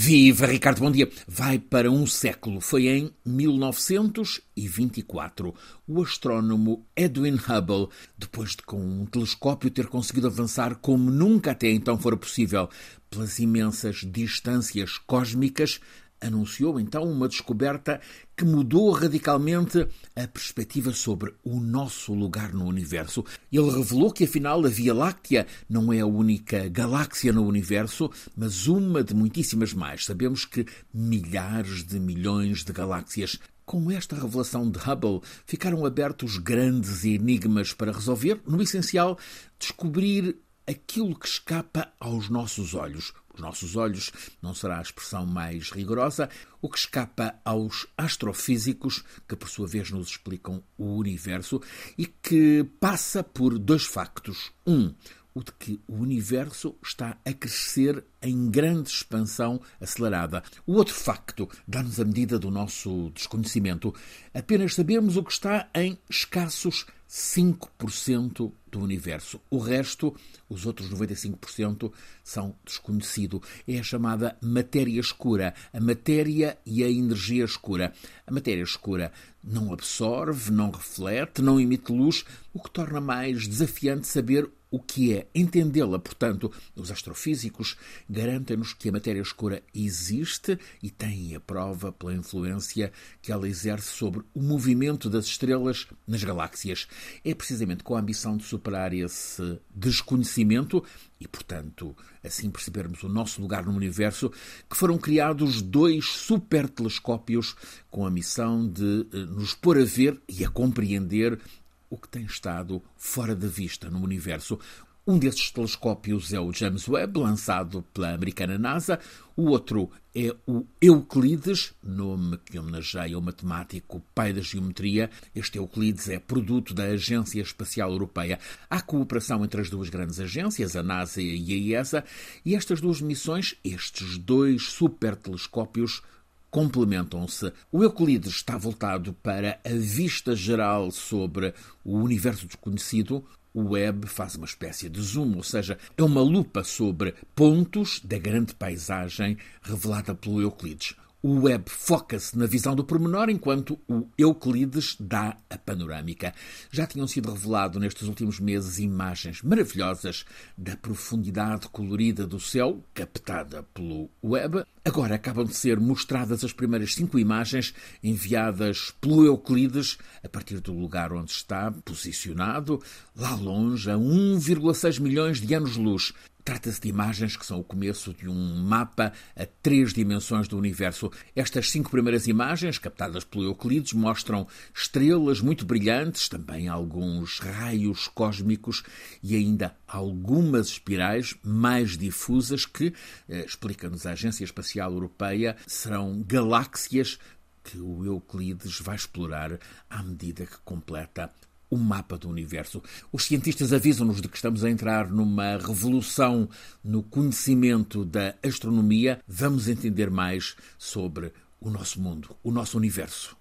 Viva Ricardo, bom dia. Vai para um século. Foi em 1924. O astrónomo Edwin Hubble, depois de com um telescópio ter conseguido avançar como nunca até então fora possível pelas imensas distâncias cósmicas, anunciou então uma descoberta que mudou radicalmente a perspectiva sobre o nosso lugar no universo. Ele revelou que afinal a Via Láctea não é a única galáxia no universo, mas uma de muitíssimas mais. Sabemos que milhares de milhões de galáxias com esta revelação de Hubble, ficaram abertos grandes enigmas para resolver, no essencial, descobrir aquilo que escapa aos nossos olhos. Os nossos olhos não será a expressão mais rigorosa, o que escapa aos astrofísicos, que por sua vez nos explicam o universo e que passa por dois factos. Um, o de que o universo está a crescer em grande expansão acelerada. O outro facto dá-nos a medida do nosso desconhecimento. Apenas sabemos o que está em escassos 5% do universo. O resto, os outros 95%, são desconhecido. É a chamada matéria escura, a matéria e a energia escura. A matéria escura não absorve, não reflete, não emite luz, o que torna mais desafiante saber o que é entendê-la. Portanto, os astrofísicos garantem-nos que a matéria escura existe e têm a prova pela influência que ela exerce sobre o movimento das estrelas nas galáxias. É precisamente com a ambição de superar esse desconhecimento e, portanto, assim percebermos o nosso lugar no universo, que foram criados dois supertelescópios com a missão de eh, nos pôr a ver e a compreender o que tem estado fora da vista no universo. Um desses telescópios é o James Webb, lançado pela americana NASA. O outro é o Euclides, nome que homenageia o matemático pai da geometria. Este Euclides é produto da Agência Espacial Europeia. Há cooperação entre as duas grandes agências, a NASA e a ESA, e estas duas missões, estes dois supertelescópios, complementam-se. O Euclides está voltado para a vista geral sobre o universo desconhecido. O Webb faz uma espécie de zoom, ou seja, é uma lupa sobre pontos da grande paisagem revelada pelo Euclides. O Webb foca-se na visão do pormenor, enquanto o Euclides dá a panorâmica. Já tinham sido revelado nestes últimos meses imagens maravilhosas da profundidade colorida do céu, captada pelo Webb. Agora acabam de ser mostradas as primeiras cinco imagens enviadas pelo Euclides a partir do lugar onde está posicionado, lá longe, a 1,6 milhões de anos-luz. Trata-se de imagens que são o começo de um mapa a três dimensões do universo. Estas cinco primeiras imagens, captadas pelo Euclides, mostram estrelas muito brilhantes, também alguns raios cósmicos e ainda algumas espirais mais difusas que, eh, explica-nos a Agência Espacial Europeia, serão galáxias que o Euclides vai explorar à medida que completa o mapa do universo. Os cientistas avisam-nos de que estamos a entrar numa revolução no conhecimento da astronomia. Vamos entender mais sobre o nosso mundo, o nosso universo.